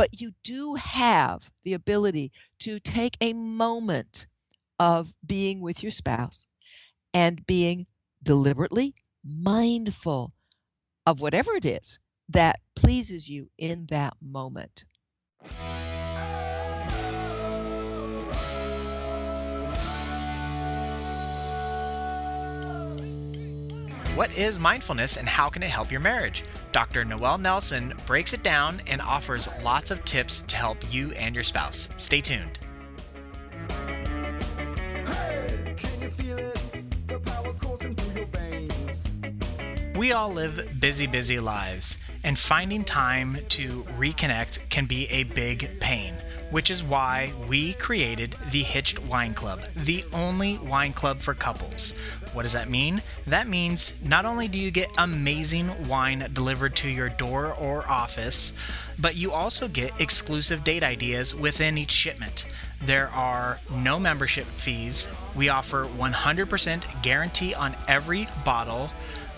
But you do have the ability to take a moment of being with your spouse and being deliberately mindful of whatever it is that pleases you in that moment. What is mindfulness and how can it help your marriage? Dr. Noelle Nelson breaks it down and offers lots of tips to help you and your spouse. Stay tuned. We all live busy, busy lives, and finding time to reconnect can be a big pain which is why we created the Hitched Wine Club, the only wine club for couples. What does that mean? That means not only do you get amazing wine delivered to your door or office, but you also get exclusive date ideas within each shipment. There are no membership fees. We offer 100% guarantee on every bottle.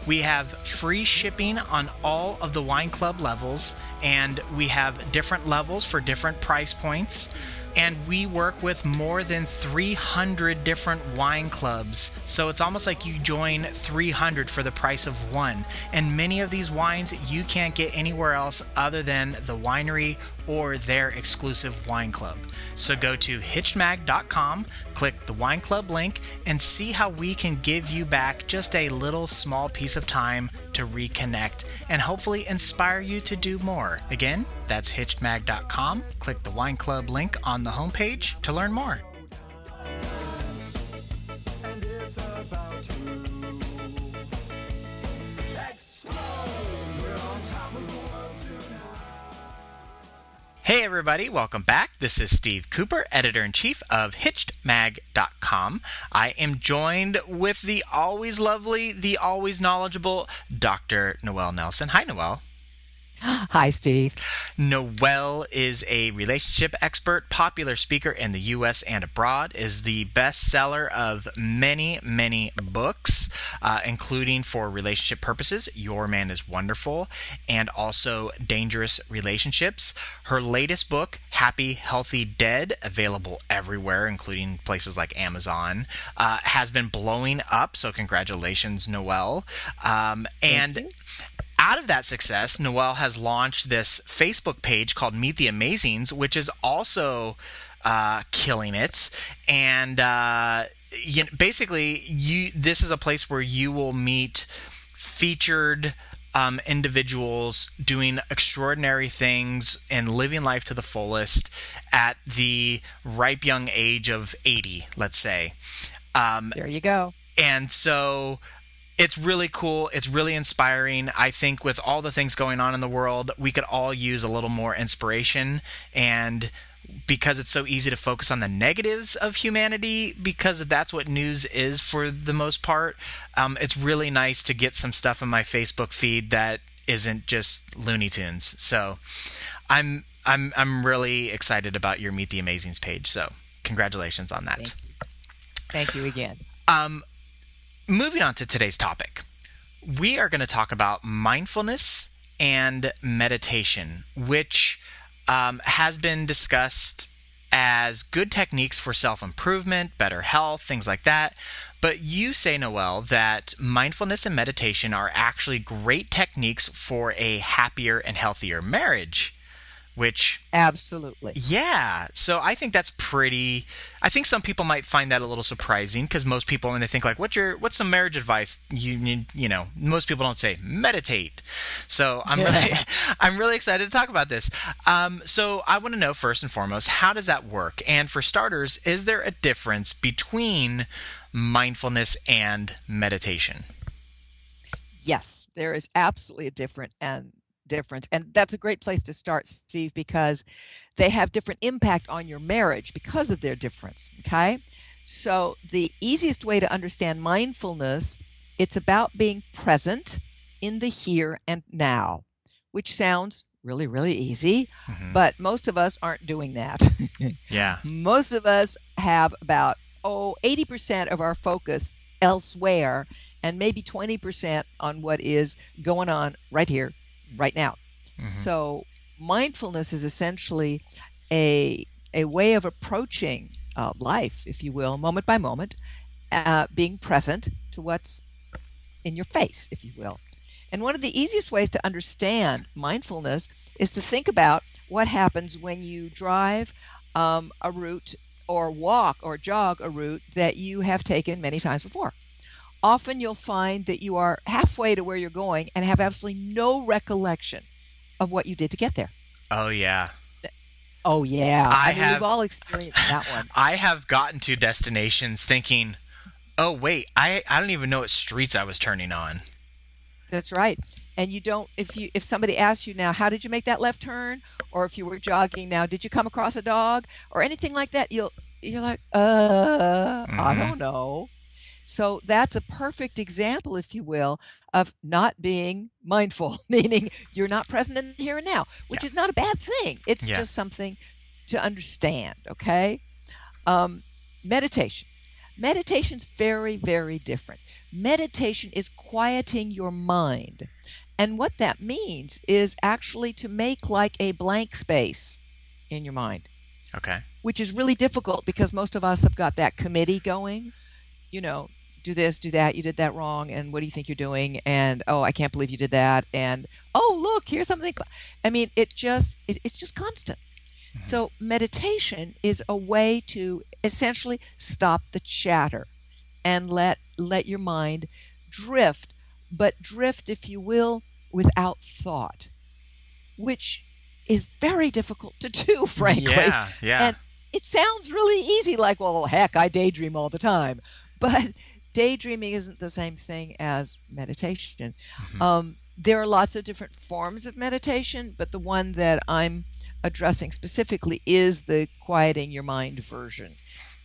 We have free shipping on all of the wine club levels, and we have different levels for different price points. And we work with more than 300 different wine clubs. So it's almost like you join 300 for the price of one. And many of these wines you can't get anywhere else other than the winery or their exclusive wine club. So go to hitchedmag.com, click the wine club link, and see how we can give you back just a little small piece of time to reconnect and hopefully inspire you to do more. Again, that's hitchedmag.com. Click the wine club link on the homepage to learn more. Hey, everybody, welcome back. This is Steve Cooper, editor in chief of HitchedMag.com. I am joined with the always lovely, the always knowledgeable Dr. Noelle Nelson. Hi, Noelle. Hi, Steve. Noelle is a relationship expert, popular speaker in the U.S. and abroad, is the bestseller of many, many books, uh, including for relationship purposes, Your Man is Wonderful, and also Dangerous Relationships. Her latest book, Happy, Healthy, Dead, available everywhere, including places like Amazon, uh, has been blowing up. So, congratulations, Noelle. Um, and out of that success, Noelle has launched this Facebook page called Meet the Amazings, which is also uh, killing it. And uh, you, basically, you this is a place where you will meet featured um, individuals doing extraordinary things and living life to the fullest at the ripe young age of 80, let's say. Um, there you go. And so it's really cool. It's really inspiring. I think with all the things going on in the world, we could all use a little more inspiration. And because it's so easy to focus on the negatives of humanity because that's what news is for the most part um, it's really nice to get some stuff in my facebook feed that isn't just looney tunes. So i'm i'm i'm really excited about your meet the amazings page. So congratulations on that. Thank you, thank you again. Um, moving on to today's topic, we are going to talk about mindfulness and meditation, which um, has been discussed as good techniques for self improvement, better health, things like that. But you say, Noelle, that mindfulness and meditation are actually great techniques for a happier and healthier marriage which absolutely. Yeah. So i think that's pretty i think some people might find that a little surprising because most people when they think like what's your what's some marriage advice? You need you know most people don't say meditate. So i'm really i'm really excited to talk about this. Um, so i want to know first and foremost how does that work? And for starters is there a difference between mindfulness and meditation? Yes there is absolutely a different and difference. And that's a great place to start, Steve, because they have different impact on your marriage because of their difference. Okay. So the easiest way to understand mindfulness, it's about being present in the here and now, which sounds really, really easy, mm-hmm. but most of us aren't doing that. yeah. Most of us have about, oh, 80% of our focus elsewhere and maybe 20% on what is going on right here right now. Mm-hmm. So mindfulness is essentially a a way of approaching uh, life, if you will, moment by moment, uh, being present to what's in your face, if you will. And one of the easiest ways to understand mindfulness is to think about what happens when you drive um, a route or walk or jog a route that you have taken many times before. Often you'll find that you are halfway to where you're going and have absolutely no recollection of what you did to get there. Oh, yeah. Oh yeah, I, I mean, have we've all experienced that one. I have gotten to destinations thinking, "Oh wait, I I don't even know what streets I was turning on." That's right. And you don't if you if somebody asks you now, how did you make that left turn? Or if you were jogging now, did you come across a dog or anything like that? You'll you're like, uh, mm-hmm. I don't know. So that's a perfect example, if you will, of not being mindful, meaning you're not present in the here and now, which yeah. is not a bad thing. It's yeah. just something to understand, okay? Um, meditation. Meditation's very, very different. Meditation is quieting your mind. And what that means is actually to make like a blank space in your mind. Okay. Which is really difficult because most of us have got that committee going you know, do this, do that, you did that wrong, and what do you think you're doing? And oh, I can't believe you did that. And oh, look, here's something. I mean, it just it, it's just constant. Mm-hmm. So meditation is a way to essentially stop the chatter and let let your mind drift, but drift, if you will, without thought, which is very difficult to do, frankly. Yeah, yeah. And it sounds really easy, like, well, heck, I daydream all the time. But daydreaming isn't the same thing as meditation. Mm-hmm. Um, there are lots of different forms of meditation, but the one that I'm addressing specifically is the quieting your mind version.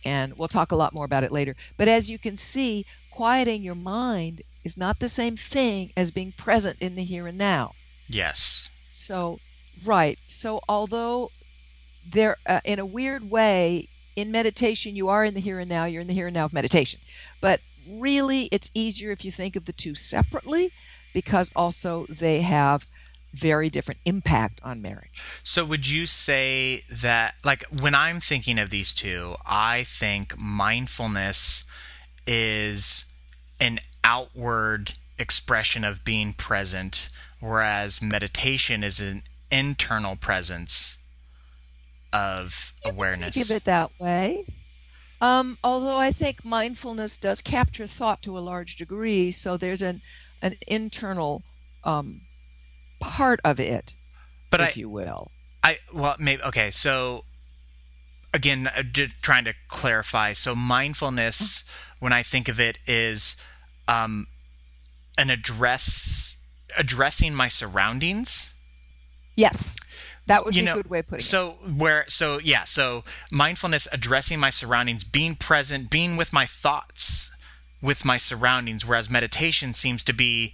And we'll talk a lot more about it later. But as you can see, quieting your mind is not the same thing as being present in the here and now. Yes. So, right. So, although there, uh, in a weird way, in meditation, you are in the here and now, you're in the here and now of meditation. But really, it's easier if you think of the two separately because also they have very different impact on marriage. So, would you say that, like, when I'm thinking of these two, I think mindfulness is an outward expression of being present, whereas meditation is an internal presence of awareness. Give it that way. Um, although I think mindfulness does capture thought to a large degree, so there's an an internal um, part of it, but if I, you will. I well maybe okay. So again, uh, trying to clarify. So mindfulness, when I think of it, is um, an address addressing my surroundings. Yes. That would you be know, a good way of putting so it. So where so yeah, so mindfulness addressing my surroundings, being present, being with my thoughts, with my surroundings, whereas meditation seems to be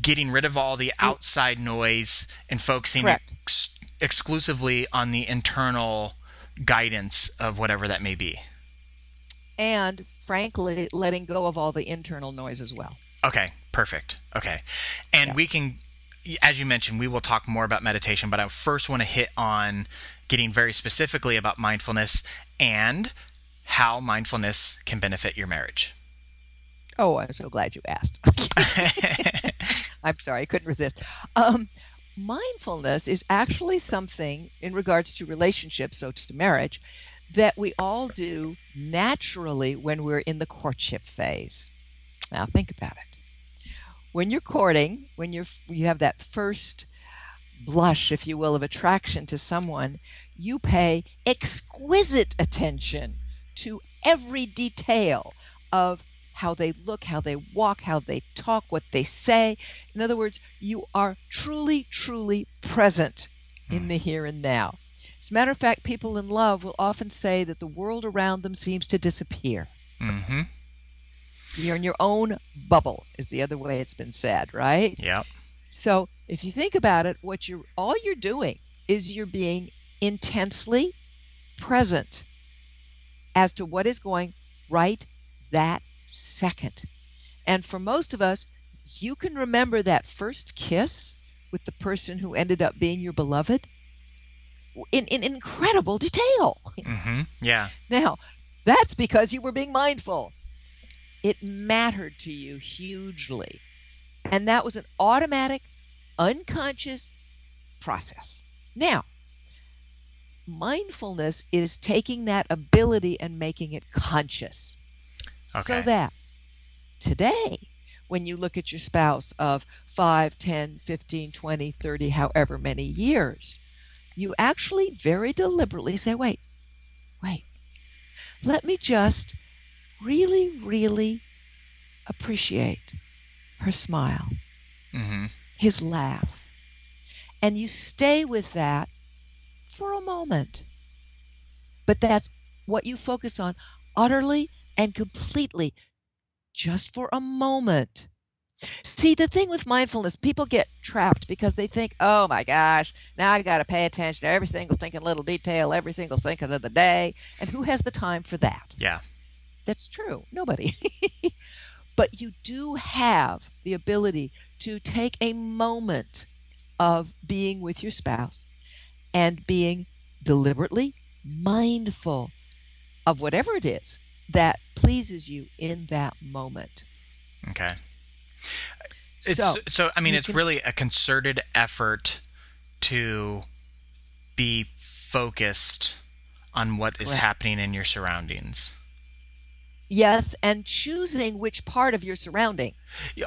getting rid of all the mm. outside noise and focusing ex- exclusively on the internal guidance of whatever that may be. And frankly, letting go of all the internal noise as well. Okay, perfect. Okay. And we can as you mentioned, we will talk more about meditation, but I first want to hit on getting very specifically about mindfulness and how mindfulness can benefit your marriage. Oh, I'm so glad you asked. I'm sorry, I couldn't resist. Um, mindfulness is actually something in regards to relationships, so to marriage, that we all do naturally when we're in the courtship phase. Now, think about it when you're courting, when you're you have that first blush, if you will, of attraction to someone, you pay exquisite attention to every detail of how they look, how they walk, how they talk, what they say. In other words, you are truly, truly present in the here and now. As a matter of fact, people in love will often say that the world around them seems to disappear. Mm-hmm. You're in your own bubble, is the other way it's been said, right? Yeah. So if you think about it, what you're all you're doing is you're being intensely present as to what is going right that second. And for most of us, you can remember that first kiss with the person who ended up being your beloved in, in incredible detail. Mm-hmm. Yeah. Now, that's because you were being mindful. It mattered to you hugely. And that was an automatic, unconscious process. Now, mindfulness is taking that ability and making it conscious. Okay. So that today, when you look at your spouse of 5, 10, 15, 20, 30, however many years, you actually very deliberately say, wait, wait, let me just really, really appreciate her smile, Mm-hmm. his laugh. And you stay with that for a moment. But that's what you focus on utterly and completely just for a moment. See, the thing with mindfulness, people get trapped because they think, oh my gosh, now I got to pay attention to every single stinking little detail, every single second of the day. And who has the time for that? Yeah. That's true. Nobody. but you do have the ability to take a moment of being with your spouse and being deliberately mindful of whatever it is that pleases you in that moment. Okay. It's So, so, I mean it's can- really a concerted effort to be focused on what is happening in your surroundings. Yes, and choosing which part of your surrounding.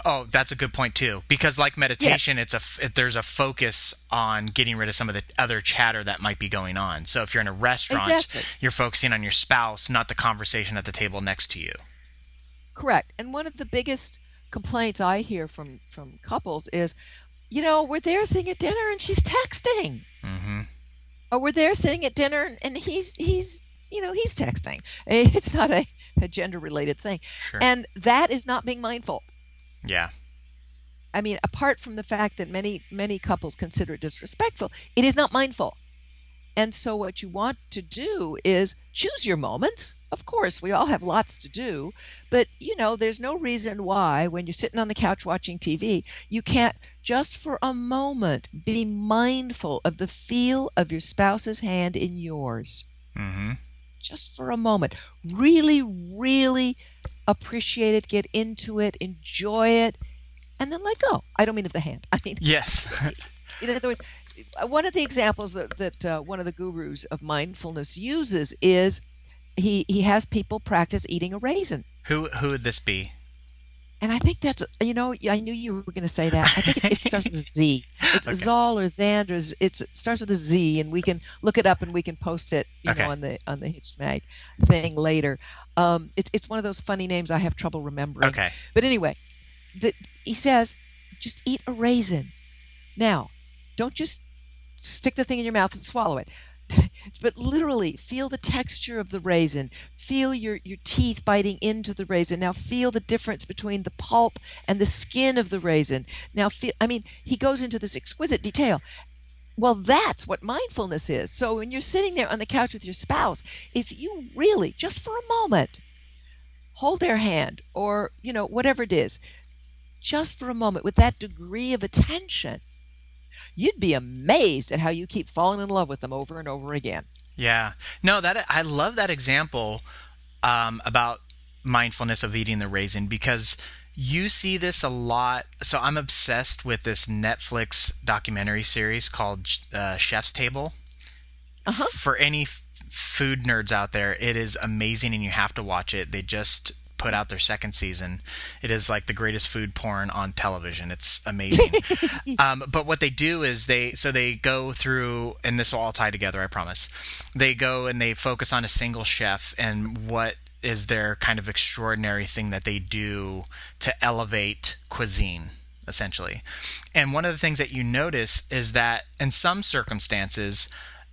Oh, that's a good point too. Because like meditation, it's a there's a focus on getting rid of some of the other chatter that might be going on. So if you're in a restaurant, Exactly. you're focusing on your spouse, not the conversation at the table next to you. Correct. And one of the biggest complaints I hear from from couples is, you know, we're there sitting at dinner and she's texting. Mm-hmm. or we're there sitting at dinner and he's he's you know he's texting it's not a, a gender related thing Sure. and that is not being mindful yeah. i mean apart from the fact that many many couples consider it disrespectful it is not mindful and so what you want to do is choose your moments of course we all have lots to do but you know there's no reason why when you're sitting on the couch watching tv you can't just for a moment be mindful of the feel of your spouse's hand in yours Mm-hmm. Just for a moment. Really, really appreciate it, get into it, enjoy it, and then let go. I don't mean of the hand. I mean, Yes. in other words, one of the examples that, that uh, one of the gurus of mindfulness uses is he, he has people practice eating a raisin. who who would this be? And I think that's, you know, I knew you were going to say that. I think it, it starts with a Z. It's Okay. Zal or Xanders. It starts with a Z, and we can look it up and we can post it, you Okay. know, on the on the Hitched Mag thing later. Um, it's it's one of those funny names I have trouble remembering. Okay. But anyway, the, he says, just eat a raisin. Now, don't just stick the thing in your mouth and swallow it. But literally, feel the texture of the raisin. Feel your, your teeth biting into the raisin. Now, feel the difference between the pulp and the skin of the raisin. Now, feel, I mean, he goes into this exquisite detail. Well, that's what mindfulness is. So, when you're sitting there on the couch with your spouse, if you really, just for a moment, hold their hand or, you know, whatever it is, just for a moment with that degree of attention, you'd be amazed at how you keep falling in love with them over and over again. Yeah. No, that I love that example um, about mindfulness of eating the raisin because you see this a lot. So I'm obsessed with this Netflix documentary series called uh, Chef's Table. Uh-huh. For any f- food nerds out there, it is amazing and you have to watch it. They just put out their second season. It is like the greatest food porn on television. It's amazing. um, but what they do is they so they go through, and this will all tie together. I promise. They go and they focus on a single chef and what is their kind of extraordinary thing that they do to elevate cuisine essentially. And one of the things that you notice is that in some circumstances,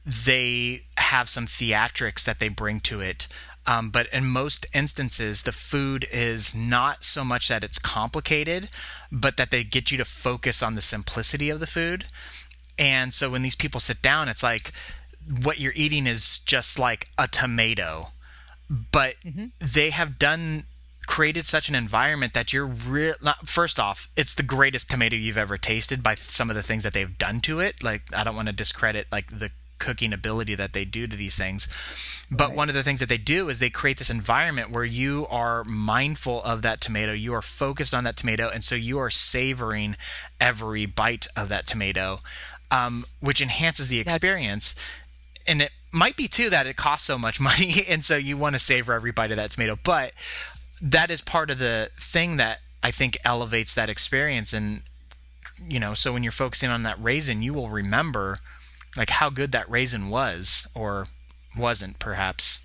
they have some theatrics that they bring to it. Um, but in most instances, the food is not so much that it's complicated, but that they get you to focus on the simplicity of the food. And so when these people sit down, it's like what you're eating is just like a tomato, but Mhm. they have done created such an environment that you're real. First off, it's the greatest tomato you've ever tasted by some of the things that they've done to it. Like I don't want to discredit like the cooking ability that they do to these things. But right. one of the things that they do is they create this environment where you are mindful of that tomato, you are focused on that tomato, and so you are savoring every bite of that tomato, um, which enhances the experience. And it might be too that it costs so much money, and so you want to savor every bite of that tomato. But that is part of the thing that I think elevates that experience and you know so when you're focusing on that raisin you will remember like how good that raisin was or wasn't perhaps.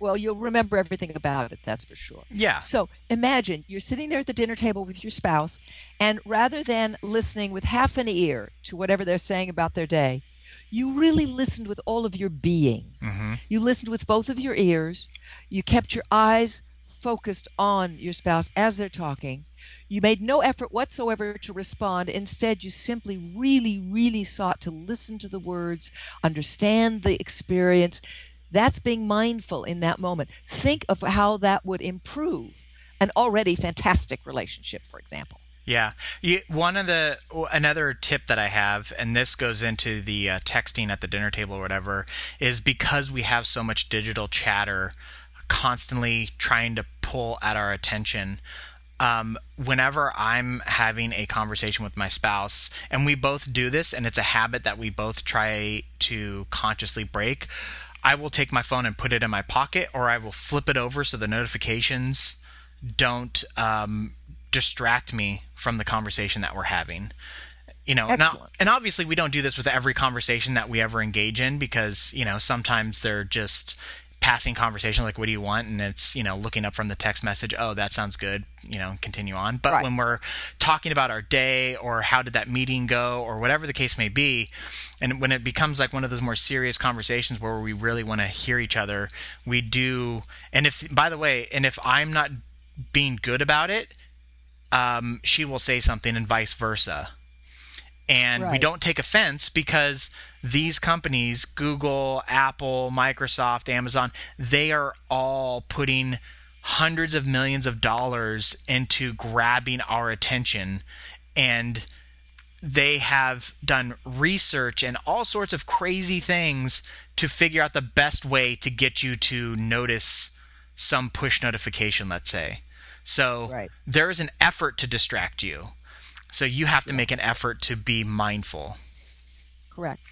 Well you'll remember everything about it that's for sure. Yeah. So imagine you're sitting there at the dinner table with your spouse and rather than listening with half an ear to whatever they're saying about their day you really listened with all of your being. Mm-hmm. you listened with both of your ears. You kept your eyes focused on your spouse as they're talking you made no effort whatsoever to respond. Instead, you simply really, really sought to listen to the words, understand the experience. That's being mindful in that moment. Think of how that would improve an already fantastic relationship, for example. Yeah, one of the another tip that I have, and this goes into the uh, texting at the dinner table or whatever, is because we have so much digital chatter, constantly trying to pull at our attention um, whenever I'm having a conversation with my spouse, and we both do this, and it's a habit that we both try to consciously break, I will take my phone and put it in my pocket, or I will flip it over so the notifications don't um, distract me from the conversation that we're having. You know, now, and obviously we don't do this with every conversation that we ever engage in because you know sometimes they're just passing conversation like what do you want? And it's you know looking up from the text message oh that sounds good you know continue on. But right. when we're talking about our day or how did that meeting go or whatever the case may be and when it becomes like one of those more serious conversations where we really want to hear each other we do and if by the way and if i'm not being good about it um, she will say something and vice versa and right. we don't take offense because these companies google apple microsoft amazon they are all putting hundreds of millions of dollars into grabbing our attention and they have done research and all sorts of crazy things to figure out the best way to get you to notice some push notification let's say so right. there is an effort to distract you so you have to make an effort to be mindful. Correct.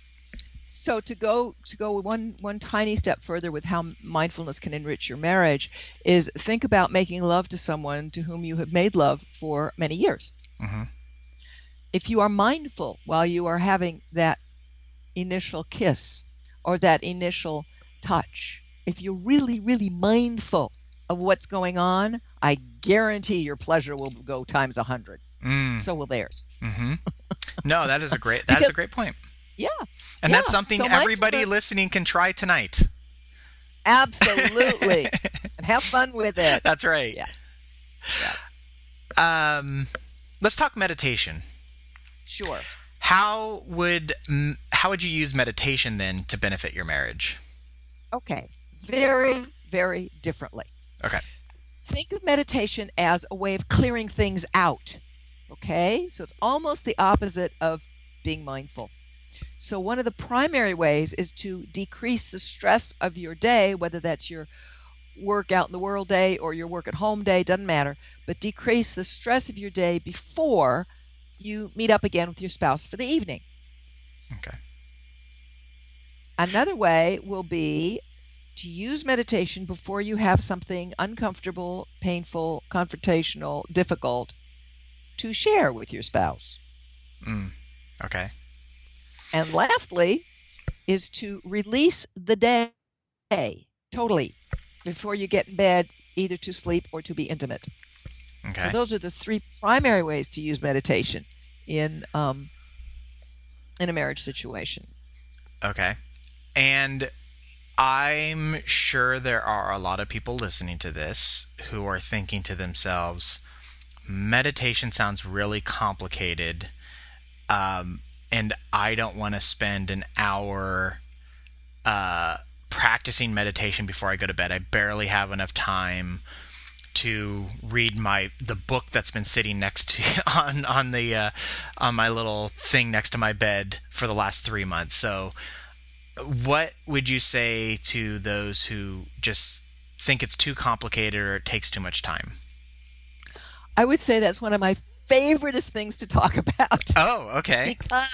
So to go to go one one tiny step further with how mindfulness can enrich your marriage is think about making love to someone to whom you have made love for many years. Mm-hmm. If you are mindful while you are having that initial kiss or that initial touch, if you're really really mindful of what's going on, I guarantee your pleasure will go times a hundred. Mm. So will theirs. Mm-hmm. No, that is a great. That's a great point. Yeah, and yeah. that's something so everybody listening can try tonight. Absolutely, and have fun with it. That's right. Yes. yes. Um, let's talk meditation. Sure. How would how would you use meditation then to benefit your marriage? Okay, very very differently. Okay. Think of meditation as a way of clearing things out. Okay? So it's almost the opposite of being mindful. So, one of the primary ways is to decrease the stress of your day, whether that's your work out in the world day or your work at home day, doesn't matter, but decrease the stress of your day before you meet up again with your spouse for the evening. Okay. Another way will be to use meditation before you have something uncomfortable, painful, confrontational, difficult to share with your spouse. Mm, okay. And lastly, is to release the day totally before you get in bed, either to sleep or to be intimate. Okay. So those are the three primary ways to use meditation in um, in a marriage situation. Okay. And I'm sure there are a lot of people listening to this who are thinking to themselves, meditation sounds really complicated. Um, and I don't want to spend an hour uh, practicing meditation before I go to bed. I barely have enough time to read my the book that's been sitting next to on on the uh, on my little thing next to my bed for the last three months. So, what would you say to those who just think it's too complicated or it takes too much time? I would say that's one of my favoriteest things to talk about. Oh, okay. because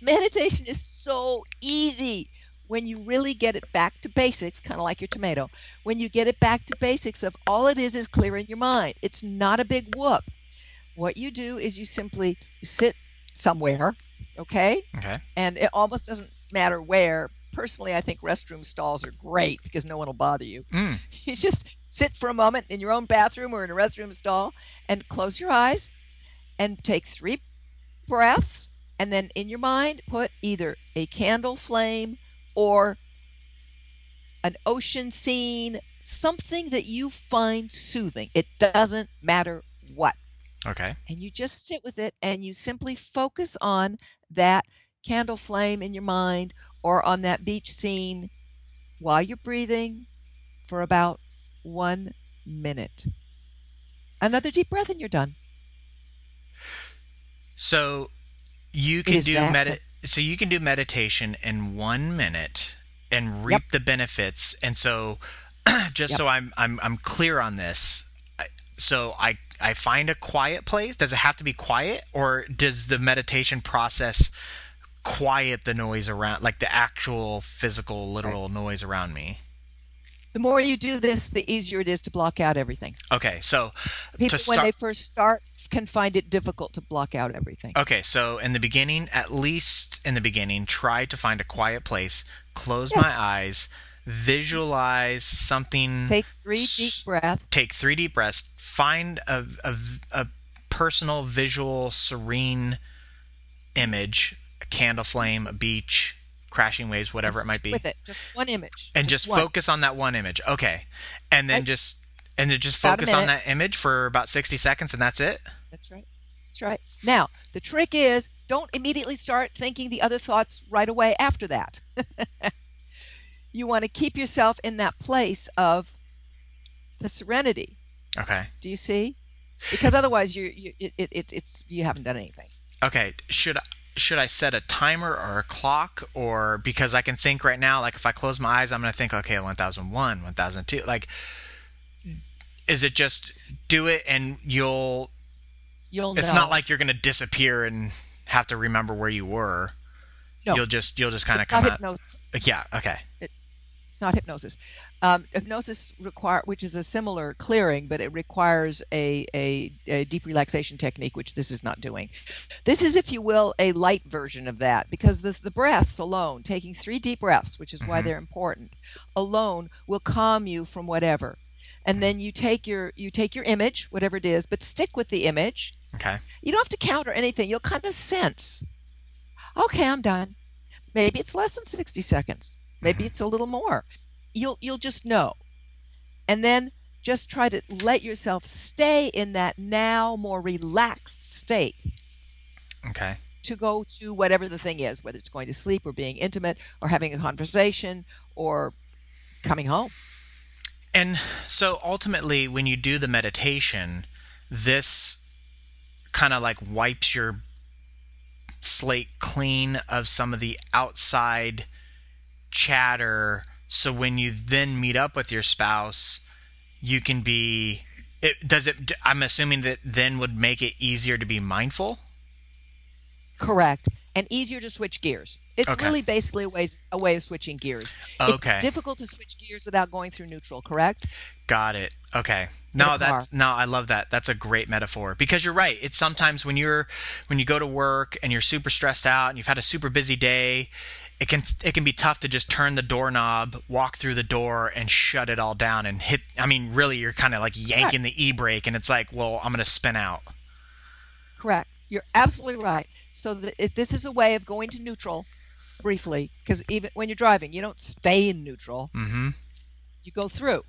meditation is so easy when you really get it back to basics, kind of like your tomato. When you get it back to basics of all it is is clearing your mind. It's not a big whoop. What you do is you simply sit somewhere, okay? Okay. And it almost doesn't matter where. Personally, I think restroom stalls are great because no one will bother you. Mm. You just sit for a moment in your own bathroom or in a restroom stall and close your eyes and take three breaths. And then in your mind put either a candle flame or an ocean scene something that you find soothing. It doesn't matter what. Okay. and you just sit with it and you simply focus on that candle flame in your mind or on that beach scene while you're breathing for about one minute. Another deep breath and you're done. So you can do med- so you can do meditation in one minute and reap the benefits. And so, just Yep. so I'm I'm I'm clear on this, so I I find a quiet place. Does it have to be quiet, or does the meditation process quiet the noise around, like the actual physical, literal noise around me? The more you do this, the easier it is to block out everything. Okay, so People, to when they first start, can find it difficult to block out everything. Okay, so in the beginning, at least in the beginning, try to find a quiet place, close Yeah. my eyes, visualize something, Take three deep breaths. take three deep breaths, find a, a, a personal, visual, serene image, a candle flame, a beach, crashing waves, whatever it might be, With it, just one image. and just one. focus on that one image. Okay, and then just and then just focus on that image for about sixty seconds, and that's it. That's right. That's right. Now, the trick is don't immediately start thinking the other thoughts right away after that. you want to keep yourself in that place of the serenity. Okay. Do you see? Because otherwise, you, you it, it, it, it's you haven't done anything. Okay, should should I set a timer or a clock or because I can think right now like if I close my eyes I'm going to think okay 1001 1002 like is it just do it and you'll You'll it's know. not like you're going to disappear and have to remember where you were No. you'll just you'll just kind of come out hypnosis. yeah okay It's not hypnosis. Um, hypnosis require, which is a similar clearing, but it requires a, a, a deep relaxation technique, which this is not doing. This is, if you will, a light version of that, because the the breaths alone, taking three deep breaths, which is why Mhm. they're important, alone will calm you from whatever. And then you take your you take your image, whatever it is, but stick with the image. okay You don't have to count or anything. You'll kind of sense, okay, I'm done. Maybe it's less than 60 seconds. Maybe it's a little more. You'll you'll just know. And then just try to let yourself stay in that now more relaxed state okay to go to whatever the thing is, whether it's going to sleep or being intimate or having a conversation or coming home. And so ultimately, when you do the meditation, this kind of like wipes your slate clean of some of the outside chatter. So when you then meet up with your spouse, you can be. It, does it? I'm assuming that then would make it easier to be mindful. Correct. And easier to switch gears. It's Okay. really basically a way, a way of switching gears. Okay. It's difficult to switch gears without going through neutral, correct? Got it. Okay. No, that's no, I love that. That's a great metaphor because you're right. It's sometimes when you're when you go to work and you're super stressed out and you've had a super busy day, it can it can be tough to just turn the doorknob, walk through the door and shut it all down and hit I mean, really you're kind of like yanking the e-brake and it's like, well, I'm going to spin out. Correct. You're absolutely right. So th- if this is a way of going to neutral briefly, because even when you're driving, you don't stay in neutral. Mhm. You go through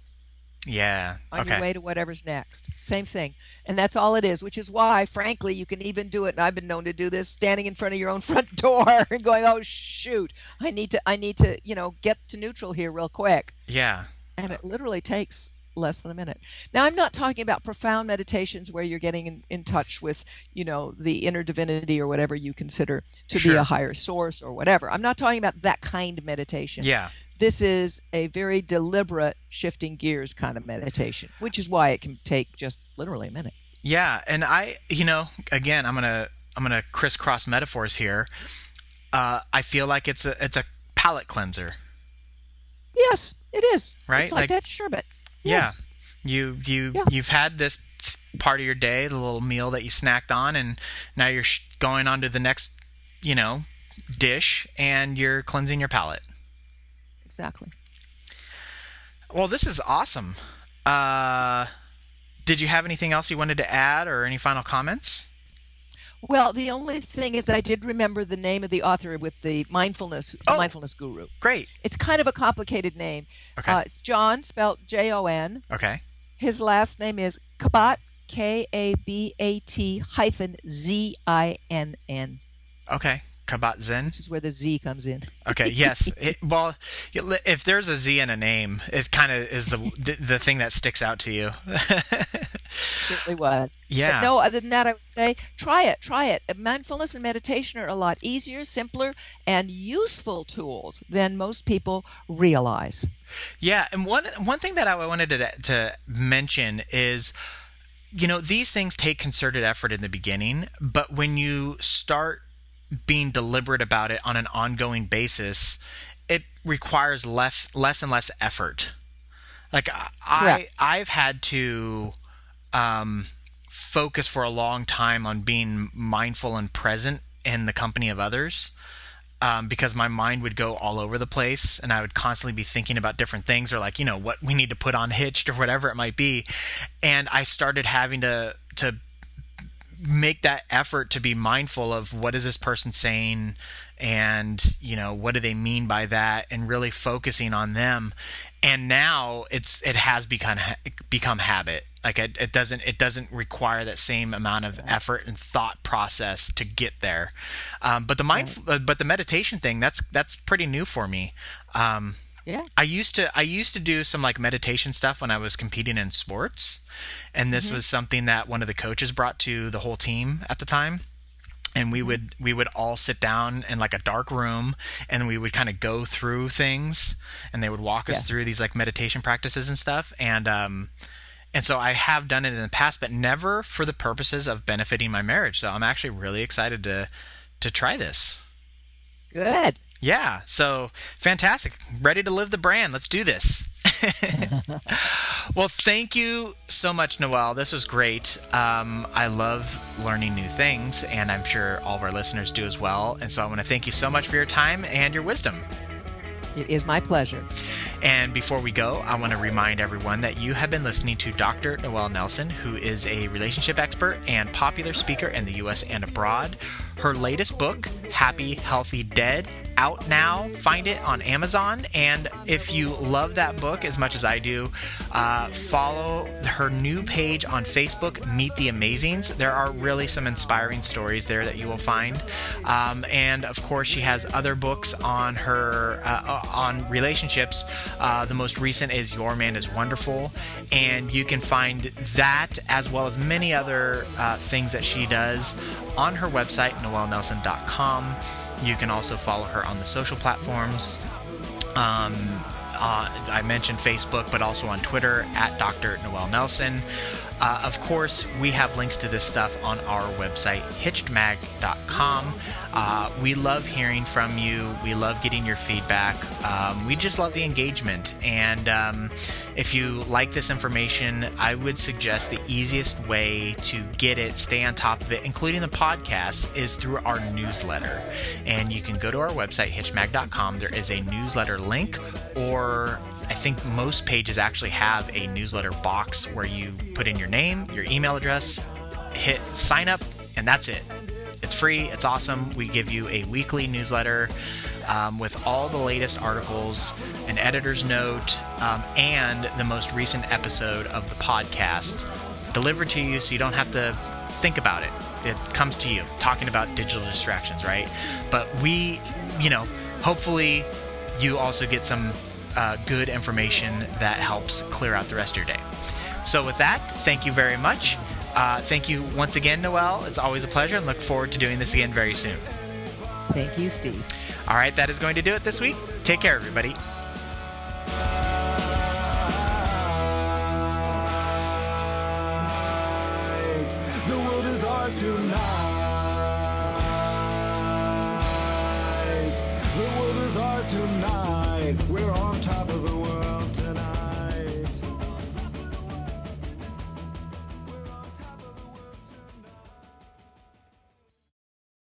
Yeah. on Okay. your way to whatever's next. Same thing. And that's all it is, which is why, frankly, you can even do it. And I've been known to do this standing in front of your own front door and going, oh, shoot, I need to, I need to, you know, get to neutral here real quick. Yeah. And it literally takes less than a minute. Now, I'm not talking about profound meditations where you're getting in, in touch with, you know, the inner divinity or whatever you consider to Sure. be a higher source or whatever. I'm not talking about that kind of meditation. Yeah. This is a very deliberate shifting gears kind of meditation, which is why it can take just literally a minute. Yeah, and I, you know, again, I'm gonna I'm gonna crisscross metaphors here. Uh, I feel like it's a it's a palate cleanser. Yes, it is. Right? It's like, Like- that sherbet. Yeah, you you Yeah. you've had this part of your day, the little meal that you snacked on, and now you're sh- going on to the next, you know, dish, and you're cleansing your palate. Exactly. Well, this is awesome. Uh, did you have anything else you wanted to add, or any final comments? Well, the only thing is, I did remember the name of the author with the mindfulness, Oh. mindfulness guru. Great. It's kind of a complicated name. Okay. Uh, it's John, spelled J O N. okay. His last name is Kabat, K A B A T hyphen Z I N N, Okay. Kabat Zinn. which is where the Z comes in. Okay. Yes. It, well, if there's a Z in a name, it kind of is the, the the thing that sticks out to you. certainly was. Yeah. But no, other than that, I would say try it. Try it. Mindfulness and meditation are a lot easier, simpler, and useful tools than most people realize. Yeah, and one one thing that I wanted to to mention is you know, these things take concerted effort in the beginning, but when you start being deliberate about it on an ongoing basis, it requires less less and less effort. Like I Correct. I've had to um, focus for a long time on being mindful and present in the company of others um, because my mind would go all over the place and I would constantly be thinking about different things or like you know what we need to put on hitched or whatever it might be and I started having to to make that effort to be mindful of what is this person saying and you know what do they mean by that and really focusing on them. And now it's it has become become habit. Like it, it doesn't it doesn't require that same amount of effort and thought process to get there. Um, but the mind uh, but the meditation thing that's that's pretty new for me. Um, Yeah. I used to I used to do some like meditation stuff when I was competing in sports, and this was something that one of the coaches brought to the whole team at the time. And we would we would all sit down in like a dark room, and we would kind of go through things, and they would walk us Yeah. through these like meditation practices and stuff. And um, and so I have done it in the past, but never for the purposes of benefiting my marriage. So I'm actually really excited to to try this. Good. Yeah, so fantastic. Ready to live the brand. Let's do this. well, thank you so much, Noelle. This was great. Um, I love learning new things, and I'm sure all of our listeners do as well. And so I want to thank you so much for your time and your wisdom. It is my pleasure. And before we go, I want to remind everyone that you have been listening to Dr. Noelle Nelson, who is a relationship expert and popular speaker in the US and abroad. Her latest book, Happy, Healthy, Dead, out now. Find it on Amazon. And if you love that book as much as I do, uh, follow her new page on Facebook, Meet the Amazings. There are really some inspiring stories there that you will find. Um, and of course, she has other books on her uh, on relationships. Uh, the most recent is Your Man is Wonderful, and you can find that as well as many other uh, things that she does on her website, noellenelson.com. You can also follow her on the social platforms. Um, uh, I mentioned Facebook, but also on Twitter at Dr. Noelle Nelson. Uh, of course, we have links to this stuff on our website, hitchedmag.com. Uh, we love hearing from you. We love getting your feedback. Um, we just love the engagement. And um, if you like this information, I would suggest the easiest way to get it, stay on top of it, including the podcast, is through our newsletter. And you can go to our website, hitchedmag.com. There is a newsletter link, or I think most pages actually have a newsletter box where you put in your name, your email address, hit sign up, and that's it. It's free, it's awesome. We give you a weekly newsletter um, with all the latest articles, an editor's note, um, and the most recent episode of the podcast delivered to you so you don't have to think about it. It comes to you, talking about digital distractions, right? But we, you know, hopefully you also get some uh, good information that helps clear out the rest of your day. So, with that, thank you very much. Uh, thank you once again, Noelle. It's always a pleasure and look forward to doing this again very soon. Thank you, Steve. All right, that is going to do it this week. Take care, everybody.